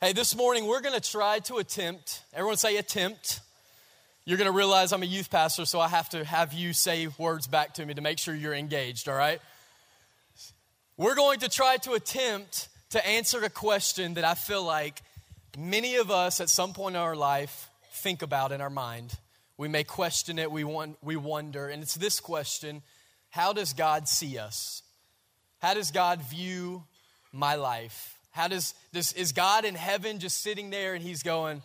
Hey, this morning we're going to try to attempt, everyone say attempt. You're going to realize I'm a youth pastor, so I have to have you say words back to me to make sure you're engaged, all right? We're going to try to attempt to answer a question that I feel like many of us at some point in our life think about in our mind. We may question it, we, want, we wonder, and it's this question How does God see us? How does God view my life? How does this is God in heaven just sitting there and he's going,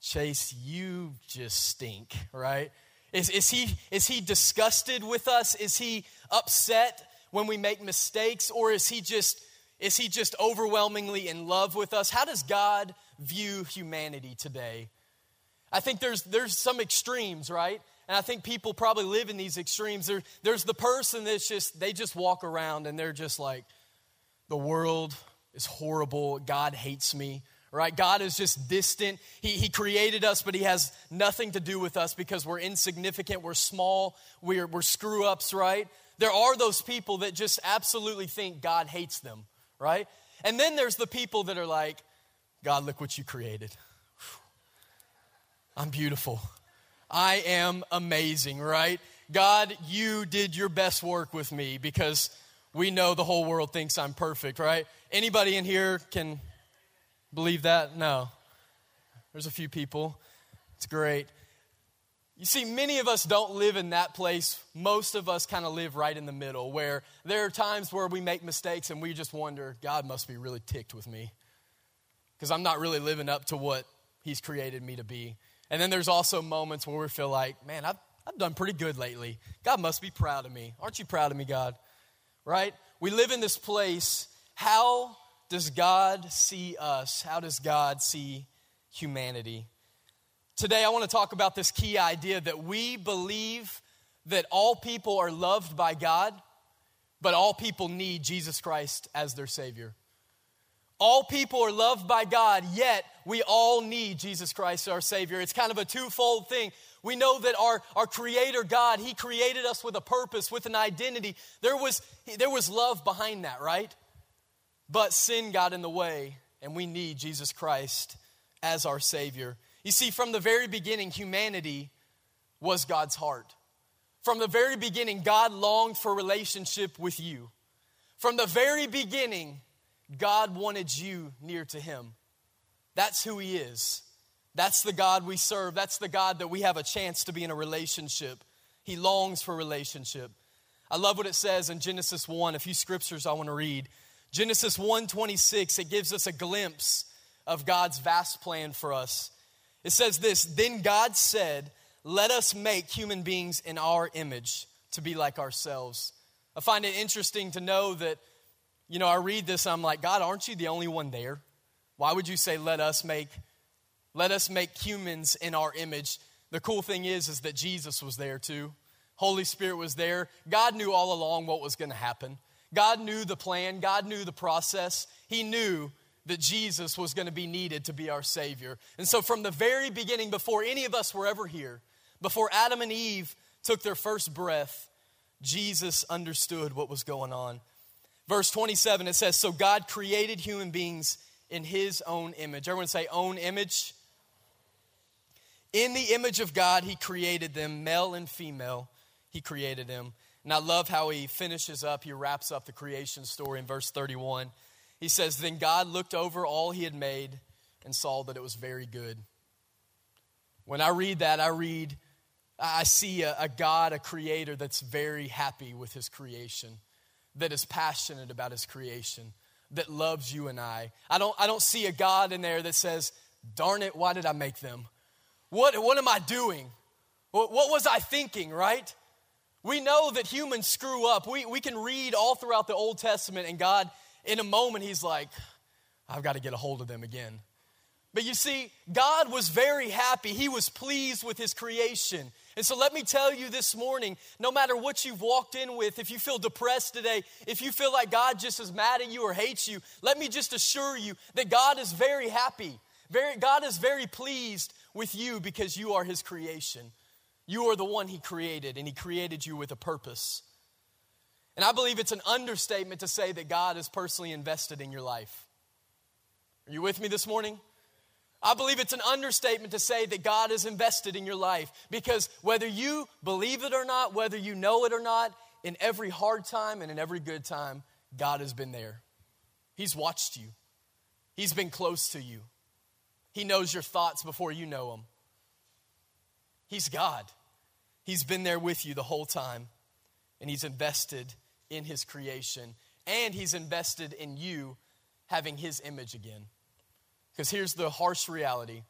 Chase, you just stink, right? Is, is, he, is he disgusted with us? Is he upset when we make mistakes? Or is he just is he just overwhelmingly in love with us? How does God view humanity today? I think there's there's some extremes, right? And I think people probably live in these extremes. There, there's the person that's just, they just walk around and they're just like, the world is horrible. God hates me, right? God is just distant. He, he created us, but He has nothing to do with us because we're insignificant, we're small, we're, we're screw ups, right? There are those people that just absolutely think God hates them, right? And then there's the people that are like, God, look what you created. I'm beautiful. I am amazing, right? God, you did your best work with me because we know the whole world thinks I'm perfect, right? Anybody in here can believe that? No. There's a few people. It's great. You see, many of us don't live in that place. Most of us kind of live right in the middle, where there are times where we make mistakes and we just wonder, God must be really ticked with me because I'm not really living up to what He's created me to be. And then there's also moments where we feel like, man, I've, I've done pretty good lately. God must be proud of me. Aren't you proud of me, God? Right? We live in this place how does God see us? How does God see humanity? Today, I want to talk about this key idea that we believe that all people are loved by God, but all people need Jesus Christ as their Savior. All people are loved by God, yet we all need Jesus Christ, our Savior. It's kind of a twofold thing. We know that our, our Creator God, He created us with a purpose, with an identity. There was, there was love behind that, right? But sin got in the way, and we need Jesus Christ as our Savior. You see, from the very beginning, humanity was God's heart. From the very beginning, God longed for relationship with you. From the very beginning, God wanted you near to Him. That's who He is. That's the God we serve. That's the God that we have a chance to be in a relationship. He longs for relationship. I love what it says in Genesis 1, a few scriptures I want to read. Genesis 1:26 it gives us a glimpse of God's vast plan for us. It says this, then God said, "Let us make human beings in our image to be like ourselves." I find it interesting to know that you know, I read this I'm like, "God, aren't you the only one there? Why would you say let us make let us make humans in our image?" The cool thing is is that Jesus was there too. Holy Spirit was there. God knew all along what was going to happen. God knew the plan, God knew the process. He knew that Jesus was going to be needed to be our Savior. And so, from the very beginning, before any of us were ever here, before Adam and Eve took their first breath, Jesus understood what was going on. Verse 27, it says, So God created human beings in his own image. Everyone say, own image. In the image of God, he created them, male and female, he created them. And I love how he finishes up, he wraps up the creation story in verse 31. He says, Then God looked over all he had made and saw that it was very good. When I read that, I read, I see a, a God, a creator that's very happy with his creation, that is passionate about his creation, that loves you and I. I don't, I don't see a God in there that says, Darn it, why did I make them? What, what am I doing? What, what was I thinking, right? We know that humans screw up. We, we can read all throughout the Old Testament, and God, in a moment, He's like, I've got to get a hold of them again. But you see, God was very happy. He was pleased with His creation. And so let me tell you this morning no matter what you've walked in with, if you feel depressed today, if you feel like God just is mad at you or hates you, let me just assure you that God is very happy. Very, God is very pleased with you because you are His creation. You are the one He created, and He created you with a purpose. And I believe it's an understatement to say that God is personally invested in your life. Are you with me this morning? I believe it's an understatement to say that God is invested in your life because whether you believe it or not, whether you know it or not, in every hard time and in every good time, God has been there. He's watched you, He's been close to you. He knows your thoughts before you know them. He's God. He's been there with you the whole time, and He's invested in His creation, and He's invested in you having His image again. Because here's the harsh reality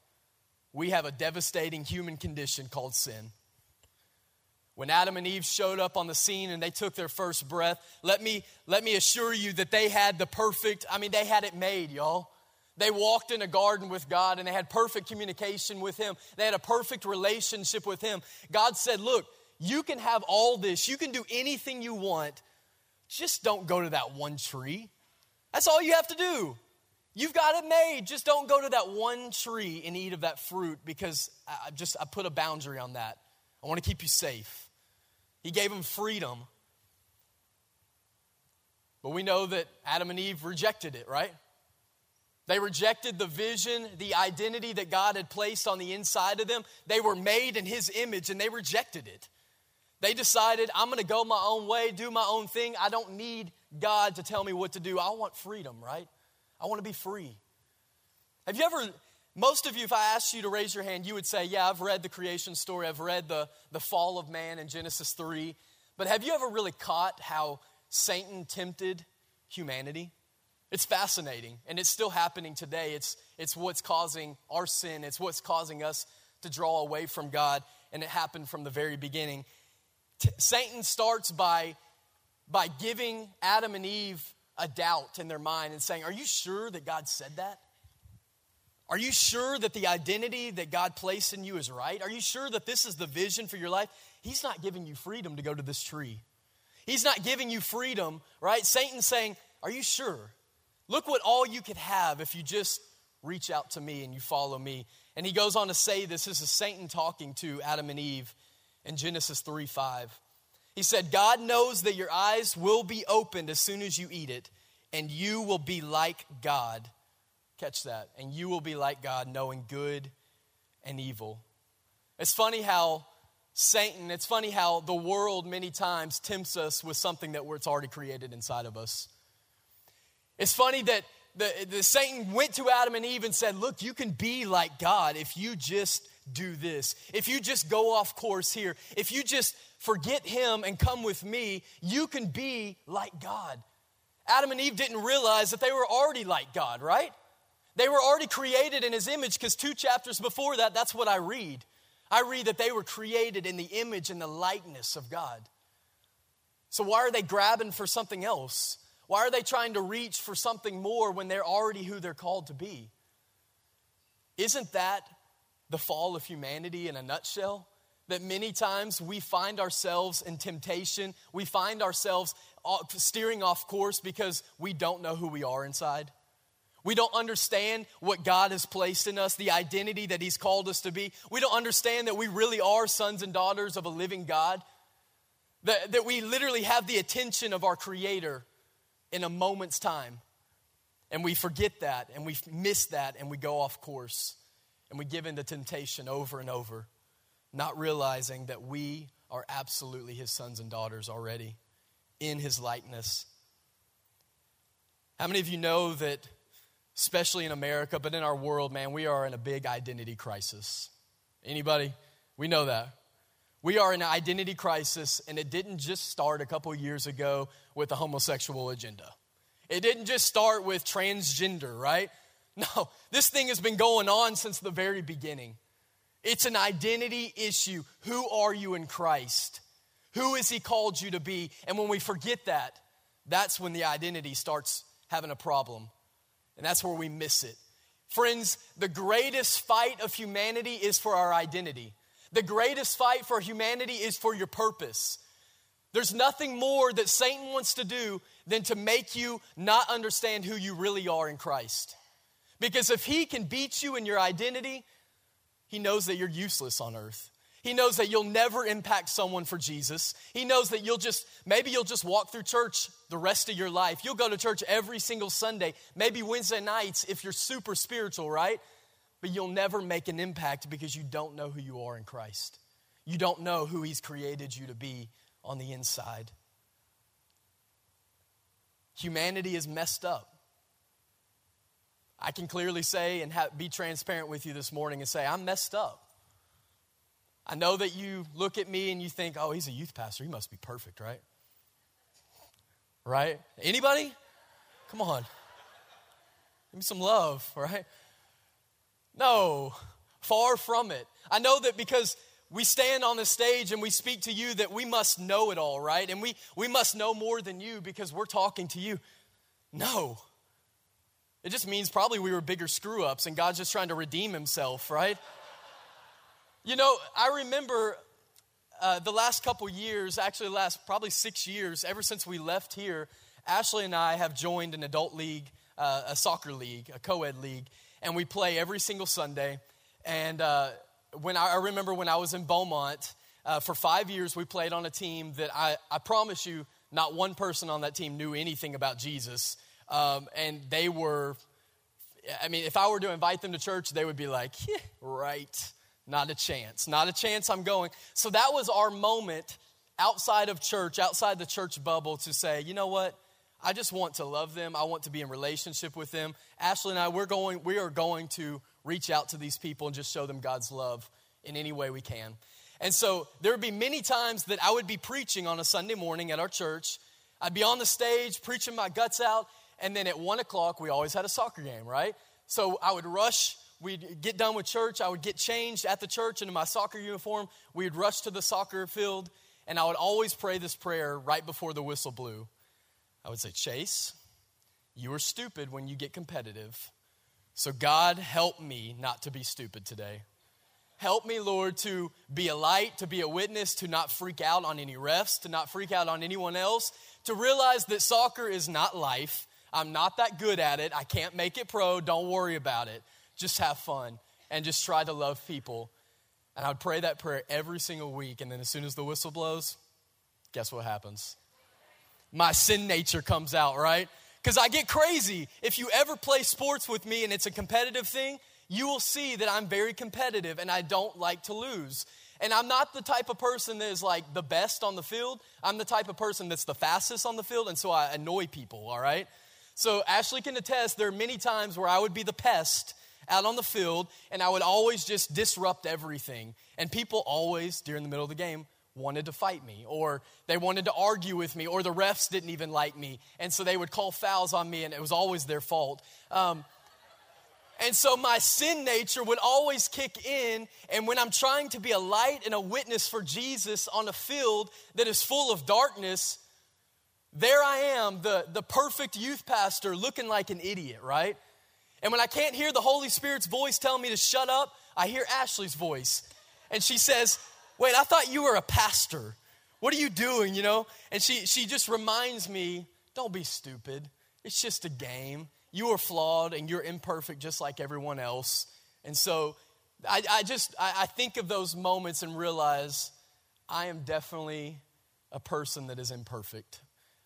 we have a devastating human condition called sin. When Adam and Eve showed up on the scene and they took their first breath, let me, let me assure you that they had the perfect, I mean, they had it made, y'all. They walked in a garden with God and they had perfect communication with Him. They had a perfect relationship with Him. God said, Look, you can have all this, you can do anything you want, just don't go to that one tree. That's all you have to do. You've got it made. Just don't go to that one tree and eat of that fruit because I just I put a boundary on that. I want to keep you safe. He gave them freedom. But we know that Adam and Eve rejected it, right? They rejected the vision, the identity that God had placed on the inside of them. They were made in His image and they rejected it. They decided, I'm going to go my own way, do my own thing. I don't need God to tell me what to do. I want freedom, right? I want to be free. Have you ever, most of you, if I asked you to raise your hand, you would say, Yeah, I've read the creation story, I've read the, the fall of man in Genesis 3. But have you ever really caught how Satan tempted humanity? It's fascinating, and it's still happening today. It's, it's what's causing our sin, it's what's causing us to draw away from God, and it happened from the very beginning. T- Satan starts by, by giving Adam and Eve a doubt in their mind and saying, Are you sure that God said that? Are you sure that the identity that God placed in you is right? Are you sure that this is the vision for your life? He's not giving you freedom to go to this tree. He's not giving you freedom, right? Satan's saying, Are you sure? Look what all you could have if you just reach out to me and you follow me. And he goes on to say this. This is Satan talking to Adam and Eve in Genesis 3 5. He said, God knows that your eyes will be opened as soon as you eat it, and you will be like God. Catch that. And you will be like God, knowing good and evil. It's funny how Satan, it's funny how the world many times tempts us with something that it's already created inside of us. It's funny that the, the Satan went to Adam and Eve and said, Look, you can be like God if you just do this. If you just go off course here, if you just forget him and come with me, you can be like God. Adam and Eve didn't realize that they were already like God, right? They were already created in his image because two chapters before that, that's what I read. I read that they were created in the image and the likeness of God. So, why are they grabbing for something else? Why are they trying to reach for something more when they're already who they're called to be? Isn't that the fall of humanity in a nutshell? that many times we find ourselves in temptation. We find ourselves uh, steering off course because we don't know who we are inside. We don't understand what God has placed in us, the identity that He's called us to be. We don't understand that we really are sons and daughters of a living God, that, that we literally have the attention of our Creator in a moment's time. And we forget that and we miss that and we go off course and we give in to temptation over and over not realizing that we are absolutely his sons and daughters already in his likeness. How many of you know that, especially in America, but in our world, man, we are in a big identity crisis? Anybody? We know that. We are in an identity crisis, and it didn't just start a couple years ago with the homosexual agenda. It didn't just start with transgender, right? No, this thing has been going on since the very beginning. It's an identity issue. Who are you in Christ? Who has He called you to be? And when we forget that, that's when the identity starts having a problem. And that's where we miss it. Friends, the greatest fight of humanity is for our identity. The greatest fight for humanity is for your purpose. There's nothing more that Satan wants to do than to make you not understand who you really are in Christ. Because if he can beat you in your identity, he knows that you're useless on earth. He knows that you'll never impact someone for Jesus. He knows that you'll just, maybe you'll just walk through church the rest of your life. You'll go to church every single Sunday, maybe Wednesday nights if you're super spiritual, right? But you'll never make an impact because you don't know who you are in Christ. You don't know who He's created you to be on the inside. Humanity is messed up. I can clearly say and be transparent with you this morning and say, I'm messed up. I know that you look at me and you think, oh, he's a youth pastor. He must be perfect, right? Right? Anybody? Come on. Give me some love, right? No, far from it. I know that because we stand on the stage and we speak to you that we must know it all, right? And we, we must know more than you because we're talking to you. No. It just means probably we were bigger screw ups and God's just trying to redeem himself, right? you know, I remember uh, the last couple years, actually, last probably six years, ever since we left here, Ashley and I have joined an adult league, uh, a soccer league, a co ed league, and we play every single Sunday. And uh, when I, I, remember when I was in Beaumont, uh, for five years, we played on a team that I, I promise you, not one person on that team knew anything about Jesus. Um, and they were, I mean, if I were to invite them to church, they would be like, yeah, right, not a chance, not a chance I'm going. So that was our moment outside of church, outside the church bubble to say, you know what? I just want to love them. I want to be in relationship with them. Ashley and I, we're going, we are going to reach out to these people and just show them God's love in any way we can. And so there would be many times that I would be preaching on a Sunday morning at our church. I'd be on the stage preaching my guts out, and then at one o'clock, we always had a soccer game, right? So I would rush, we'd get done with church, I would get changed at the church into my soccer uniform, we'd rush to the soccer field, and I would always pray this prayer right before the whistle blew. I would say, Chase, you are stupid when you get competitive. So, God, help me not to be stupid today. Help me, Lord, to be a light, to be a witness, to not freak out on any refs, to not freak out on anyone else, to realize that soccer is not life. I'm not that good at it. I can't make it pro. Don't worry about it. Just have fun and just try to love people. And I would pray that prayer every single week. And then as soon as the whistle blows, guess what happens? My sin nature comes out, right? Because I get crazy. If you ever play sports with me and it's a competitive thing, you will see that I'm very competitive and I don't like to lose. And I'm not the type of person that is like the best on the field. I'm the type of person that's the fastest on the field, and so I annoy people, all right? So Ashley can attest there are many times where I would be the pest out on the field, and I would always just disrupt everything. And people always, during the middle of the game, wanted to fight me, or they wanted to argue with me, or the refs didn't even like me. And so they would call fouls on me, and it was always their fault. Um, and so my sin nature would always kick in. And when I'm trying to be a light and a witness for Jesus on a field that is full of darkness, there I am, the, the perfect youth pastor, looking like an idiot, right? And when I can't hear the Holy Spirit's voice telling me to shut up, I hear Ashley's voice. And she says, Wait, I thought you were a pastor. What are you doing, you know? And she, she just reminds me, Don't be stupid. It's just a game. You are flawed and you're imperfect just like everyone else. And so I, I just, I, I think of those moments and realize I am definitely a person that is imperfect.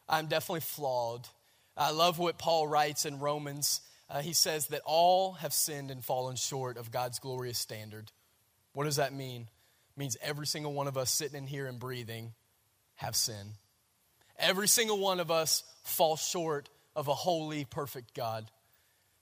I'm definitely flawed. I love what Paul writes in Romans. Uh, he says that all have sinned and fallen short of God's glorious standard. What does that mean? Means every single one of us sitting in here and breathing have sin. Every single one of us fall short of a holy, perfect God.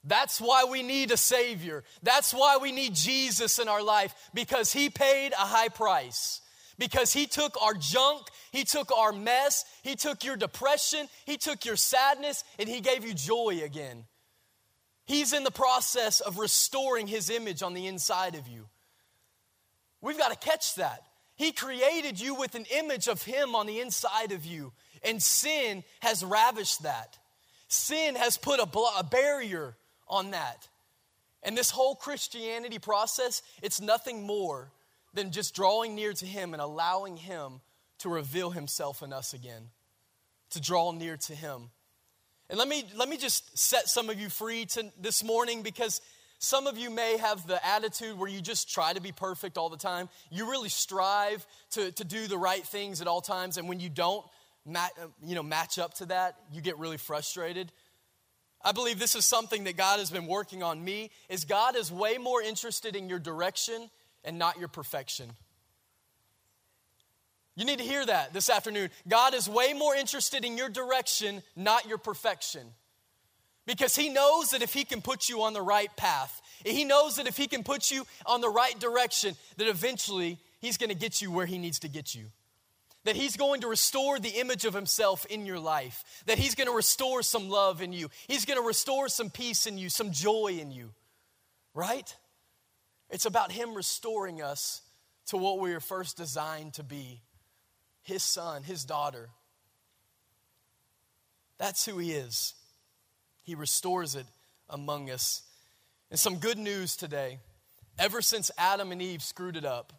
That's why we need a Savior. That's why we need Jesus in our life because He paid a high price because he took our junk, he took our mess, he took your depression, he took your sadness, and he gave you joy again. He's in the process of restoring his image on the inside of you. We've got to catch that. He created you with an image of him on the inside of you, and sin has ravished that. Sin has put a, a barrier on that. And this whole Christianity process, it's nothing more than just drawing near to Him and allowing Him to reveal Himself in us again, to draw near to Him. And let me, let me just set some of you free to, this morning because some of you may have the attitude where you just try to be perfect all the time. You really strive to, to do the right things at all times, and when you don't you know, match up to that, you get really frustrated. I believe this is something that God has been working on me is God is way more interested in your direction and not your perfection. You need to hear that this afternoon. God is way more interested in your direction, not your perfection. Because He knows that if He can put you on the right path, He knows that if He can put you on the right direction, that eventually He's going to get you where He needs to get you. That He's going to restore the image of Himself in your life. That He's going to restore some love in you. He's going to restore some peace in you, some joy in you. Right? It's about Him restoring us to what we were first designed to be his son, his daughter. That's who he is. He restores it among us. And some good news today. Ever since Adam and Eve screwed it up,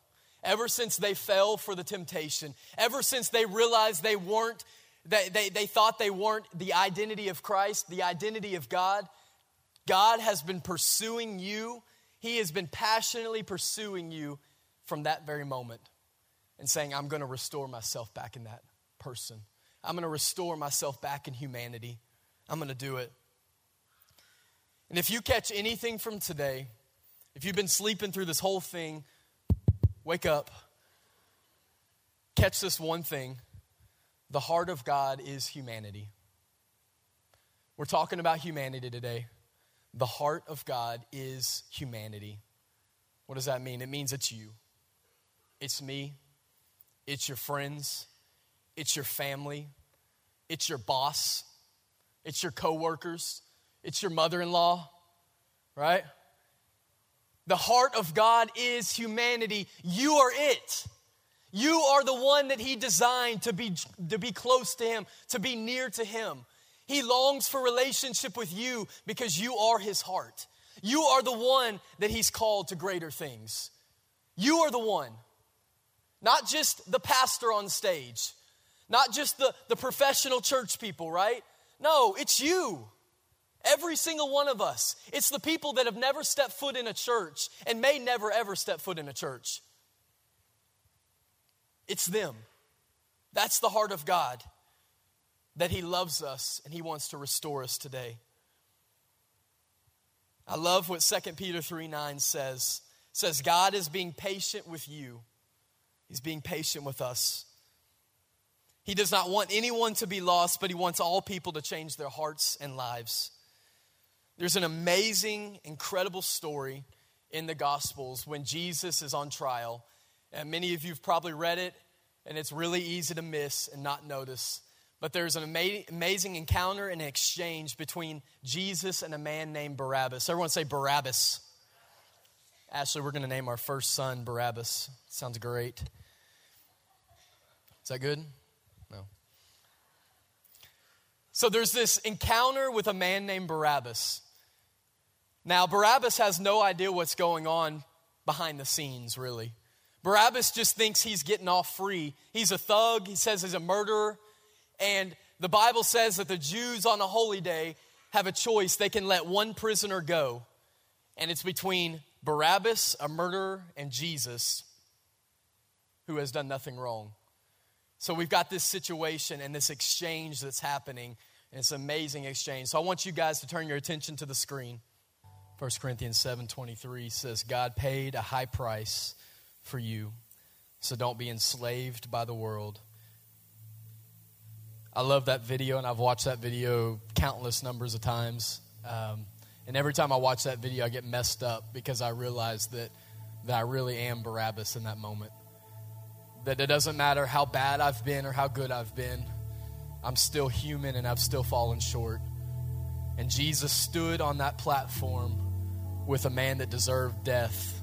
ever since they fell for the temptation, ever since they realized they weren't, they, they, they thought they weren't the identity of Christ, the identity of God, God has been pursuing you. He has been passionately pursuing you from that very moment and saying, I'm going to restore myself back in that person. I'm going to restore myself back in humanity. I'm going to do it. And if you catch anything from today, if you've been sleeping through this whole thing, wake up. Catch this one thing the heart of God is humanity. We're talking about humanity today. The heart of God is humanity. What does that mean? It means it's you, it's me, it's your friends, it's your family, it's your boss, it's your coworkers, it's your mother-in-law, right? The heart of God is humanity. You are it. You are the one that He designed to be, to be close to Him, to be near to Him. He longs for relationship with you because you are His heart. You are the one that He's called to greater things. You are the one. Not just the pastor on stage, not just the, the professional church people, right? No, it's you. Every single one of us. It's the people that have never stepped foot in a church and may never ever step foot in a church. It's them. That's the heart of God that He loves us and He wants to restore us today. I love what 2 Peter 3 9 says. It says, God is being patient with you He's being patient with us. He does not want anyone to be lost, but he wants all people to change their hearts and lives. There's an amazing, incredible story in the Gospels when Jesus is on trial. And many of you have probably read it, and it's really easy to miss and not notice. But there's an ama- amazing encounter and exchange between Jesus and a man named Barabbas. Everyone say Barabbas. Ashley, we're going to name our first son Barabbas. Sounds great. Is that good? No. So there's this encounter with a man named Barabbas. Now, Barabbas has no idea what's going on behind the scenes, really. Barabbas just thinks he's getting off free. He's a thug, he says he's a murderer. And the Bible says that the Jews on a holy day have a choice. They can let one prisoner go, and it's between Barabbas, a murderer, and Jesus, who has done nothing wrong. So we've got this situation and this exchange that's happening, and it's an amazing exchange. So I want you guys to turn your attention to the screen. 1 Corinthians 7:23 says God paid a high price for you. So don't be enslaved by the world. I love that video, and I've watched that video countless numbers of times. Um, and every time I watch that video, I get messed up because I realize that, that I really am Barabbas in that moment. That it doesn't matter how bad I've been or how good I've been, I'm still human and I've still fallen short. And Jesus stood on that platform with a man that deserved death.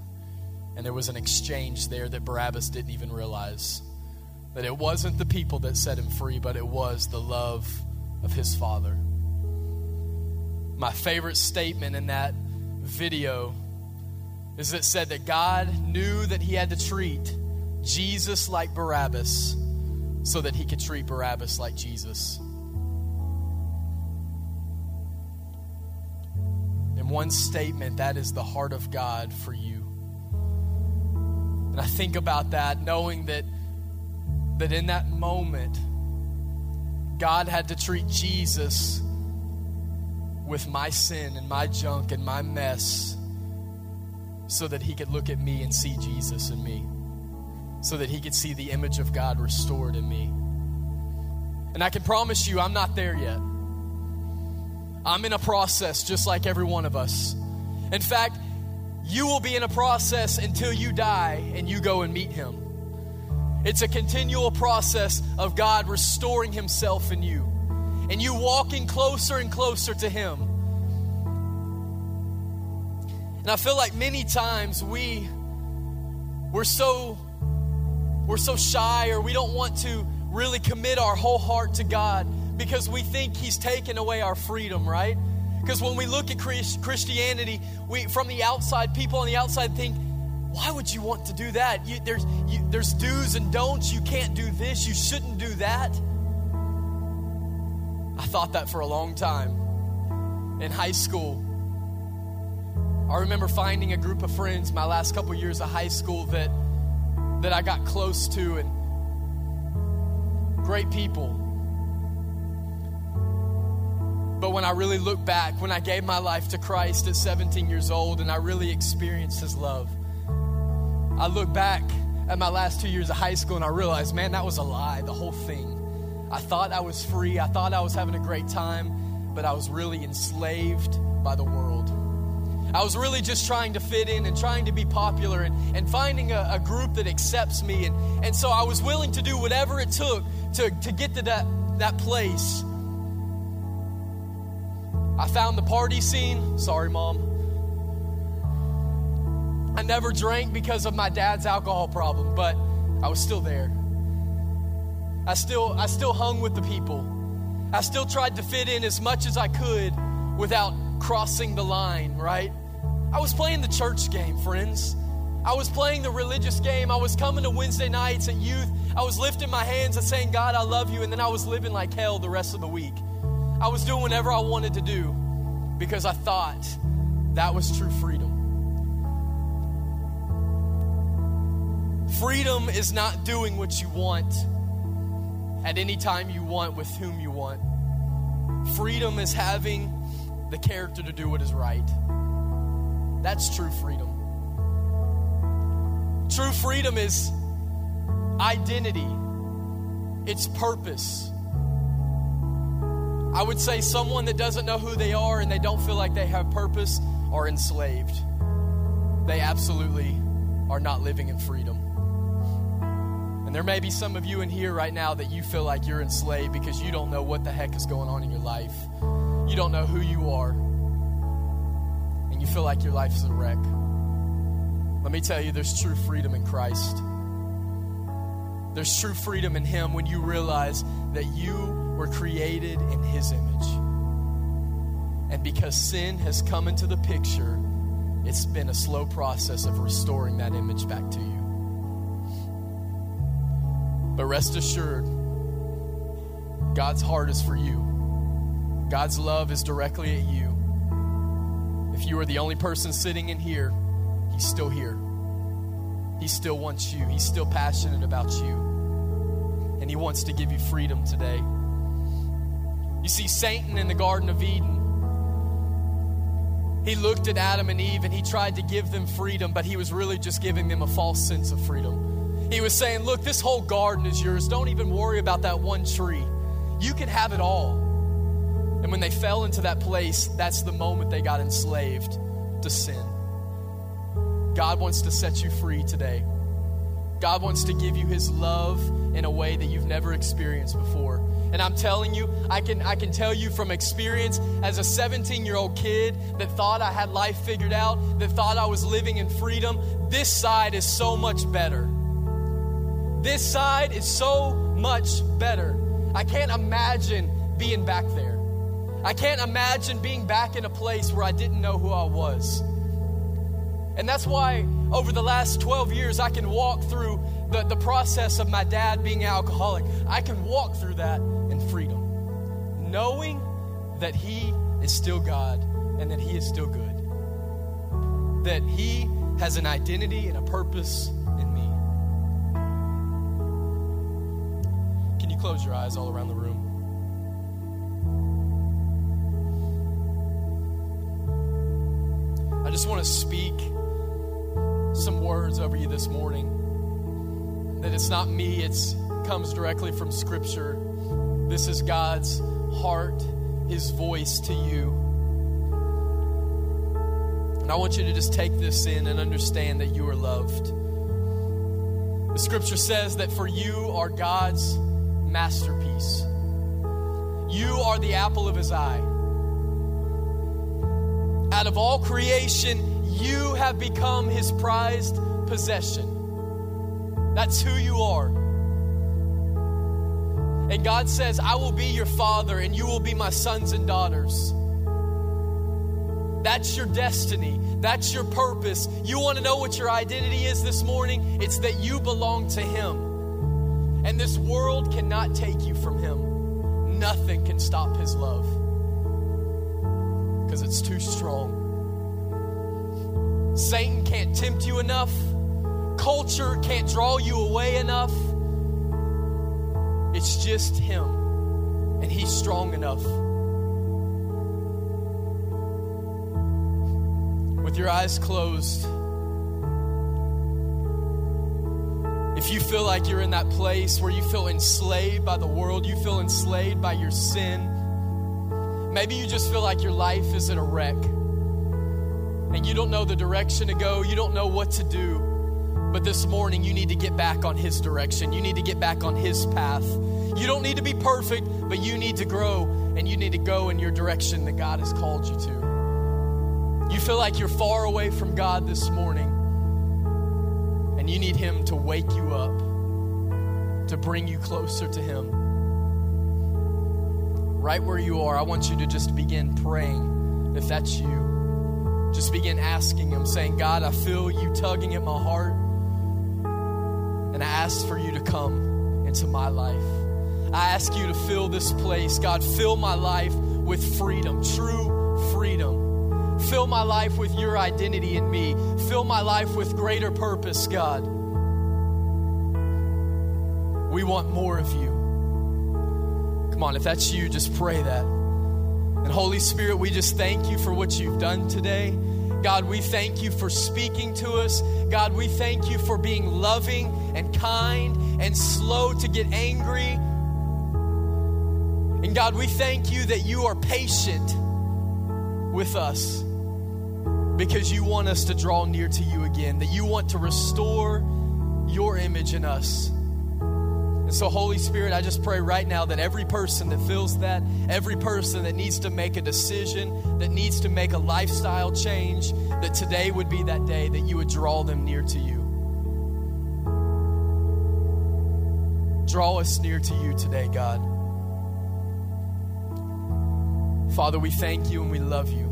And there was an exchange there that Barabbas didn't even realize. That it wasn't the people that set him free, but it was the love of his Father. My favorite statement in that video is it said that God knew that he had to treat Jesus like Barabbas so that he could treat Barabbas like Jesus. In one statement, that is the heart of God for you. And I think about that knowing that that in that moment God had to treat Jesus with my sin and my junk and my mess so that he could look at me and see Jesus in me, so that he could see the image of God restored in me. And I can promise you, I'm not there yet. I'm in a process just like every one of us. In fact, you will be in a process until you die and you go and meet him. It's a continual process of God restoring himself in you and you walking closer and closer to him. And I feel like many times we we're so we're so shy or we don't want to really commit our whole heart to God because we think he's taken away our freedom, right? Because when we look at Christianity, we from the outside, people on the outside think, why would you want to do that? You, there's, you, there's do's and don'ts. You can't do this. You shouldn't do that. I thought that for a long time. In high school, I remember finding a group of friends my last couple years of high school that that I got close to and great people. But when I really look back, when I gave my life to Christ at 17 years old and I really experienced his love, I look back at my last two years of high school and I realized, man, that was a lie, the whole thing. I thought I was free, I thought I was having a great time, but I was really enslaved by the world. I was really just trying to fit in and trying to be popular and, and finding a, a group that accepts me. And, and so I was willing to do whatever it took to, to get to that, that place. I found the party scene. Sorry, mom. I never drank because of my dad's alcohol problem, but I was still there. I still, I still hung with the people. I still tried to fit in as much as I could without crossing the line, right? I was playing the church game, friends. I was playing the religious game. I was coming to Wednesday nights at youth. I was lifting my hands and saying, God, I love you. And then I was living like hell the rest of the week. I was doing whatever I wanted to do because I thought that was true freedom. Freedom is not doing what you want at any time you want with whom you want. Freedom is having the character to do what is right. That's true freedom. True freedom is identity, it's purpose. I would say someone that doesn't know who they are and they don't feel like they have purpose are enslaved. They absolutely are not living in freedom. And there may be some of you in here right now that you feel like you're enslaved because you don't know what the heck is going on in your life. You don't know who you are And you feel like your life is a wreck, let me tell you there's true freedom in Christ. There's true freedom in Him when you realize that you were created in His image. And because sin has come into the picture, it's been a slow process of restoring that image back to you. But rest assured, God's heart is for you. God's love is directly at you. If you are the only person sitting in here, He's still here. He still wants you, He's still passionate about you. And He wants to give you freedom today. You see, Satan in the Garden of Eden, he looked at Adam and Eve and he tried to give them freedom, but he was really just giving them a false sense of freedom. He was saying, Look, this whole garden is yours. Don't even worry about that one tree. You can have it all. And when they fell into that place, that's the moment they got enslaved to sin. God wants to set you free today. God wants to give you his love in a way that you've never experienced before. And I'm telling you, I can, I can tell you from experience as a 17 year old kid that thought I had life figured out, that thought I was living in freedom, this side is so much better. This side is so much better. I can't imagine being back there. I can't imagine being back in a place where I didn't know who I was. And that's why over the last 12 years, I can walk through the, the process of my dad being alcoholic. I can walk through that in freedom, knowing that He is still God and that He is still good, that He has an identity and a purpose in me. Can you close your eyes all around the room? I just want to speak some words over you this morning. That it's not me, it's comes directly from scripture. This is God's heart, his voice to you. And I want you to just take this in and understand that you are loved. The scripture says that for you are God's masterpiece. You are the apple of his eye. Out of all creation, you have become his prized possession. That's who you are. And God says, I will be your father, and you will be my sons and daughters. That's your destiny. That's your purpose. You want to know what your identity is this morning? It's that you belong to Him. And this world cannot take you from Him. Nothing can stop His love because it's too strong. Satan can't tempt you enough, culture can't draw you away enough. It's just Him, and He's strong enough. with your eyes closed, if you feel like you're in that place where you feel enslaved by the world, you feel enslaved by your sin, maybe you just feel like your life is in a wreck and you don't know the direction to go, you don't know what to do. But this morning, you need to get back on His direction. You need to get back on His path. You don't need to be perfect, but you need to grow and you need to go in your direction that God has called you to. You feel like you're far away from God this morning, and you need Him to wake you up, to bring you closer to Him. Right where you are, I want you to just begin praying if that's you. Just begin asking Him, saying, God, I feel you tugging at my heart, and I ask for you to come into my life. I ask you to fill this place. God, fill my life with freedom, true freedom. Fill my life with your identity in me. Fill my life with greater purpose, God. We want more of you. Come on, if that's you, just pray that. And Holy Spirit, we just thank you for what you've done today. God, we thank you for speaking to us. God, we thank you for being loving and kind and slow to get angry. And God, we thank you that you are patient with us because you want us to draw near to you again, that you want to restore your image in us. And so, Holy Spirit, I just pray right now that every person that feels that, every person that needs to make a decision, that needs to make a lifestyle change, that today would be that day that you would draw them near to you. Draw us near to you today, God. Father, we thank you and we love you.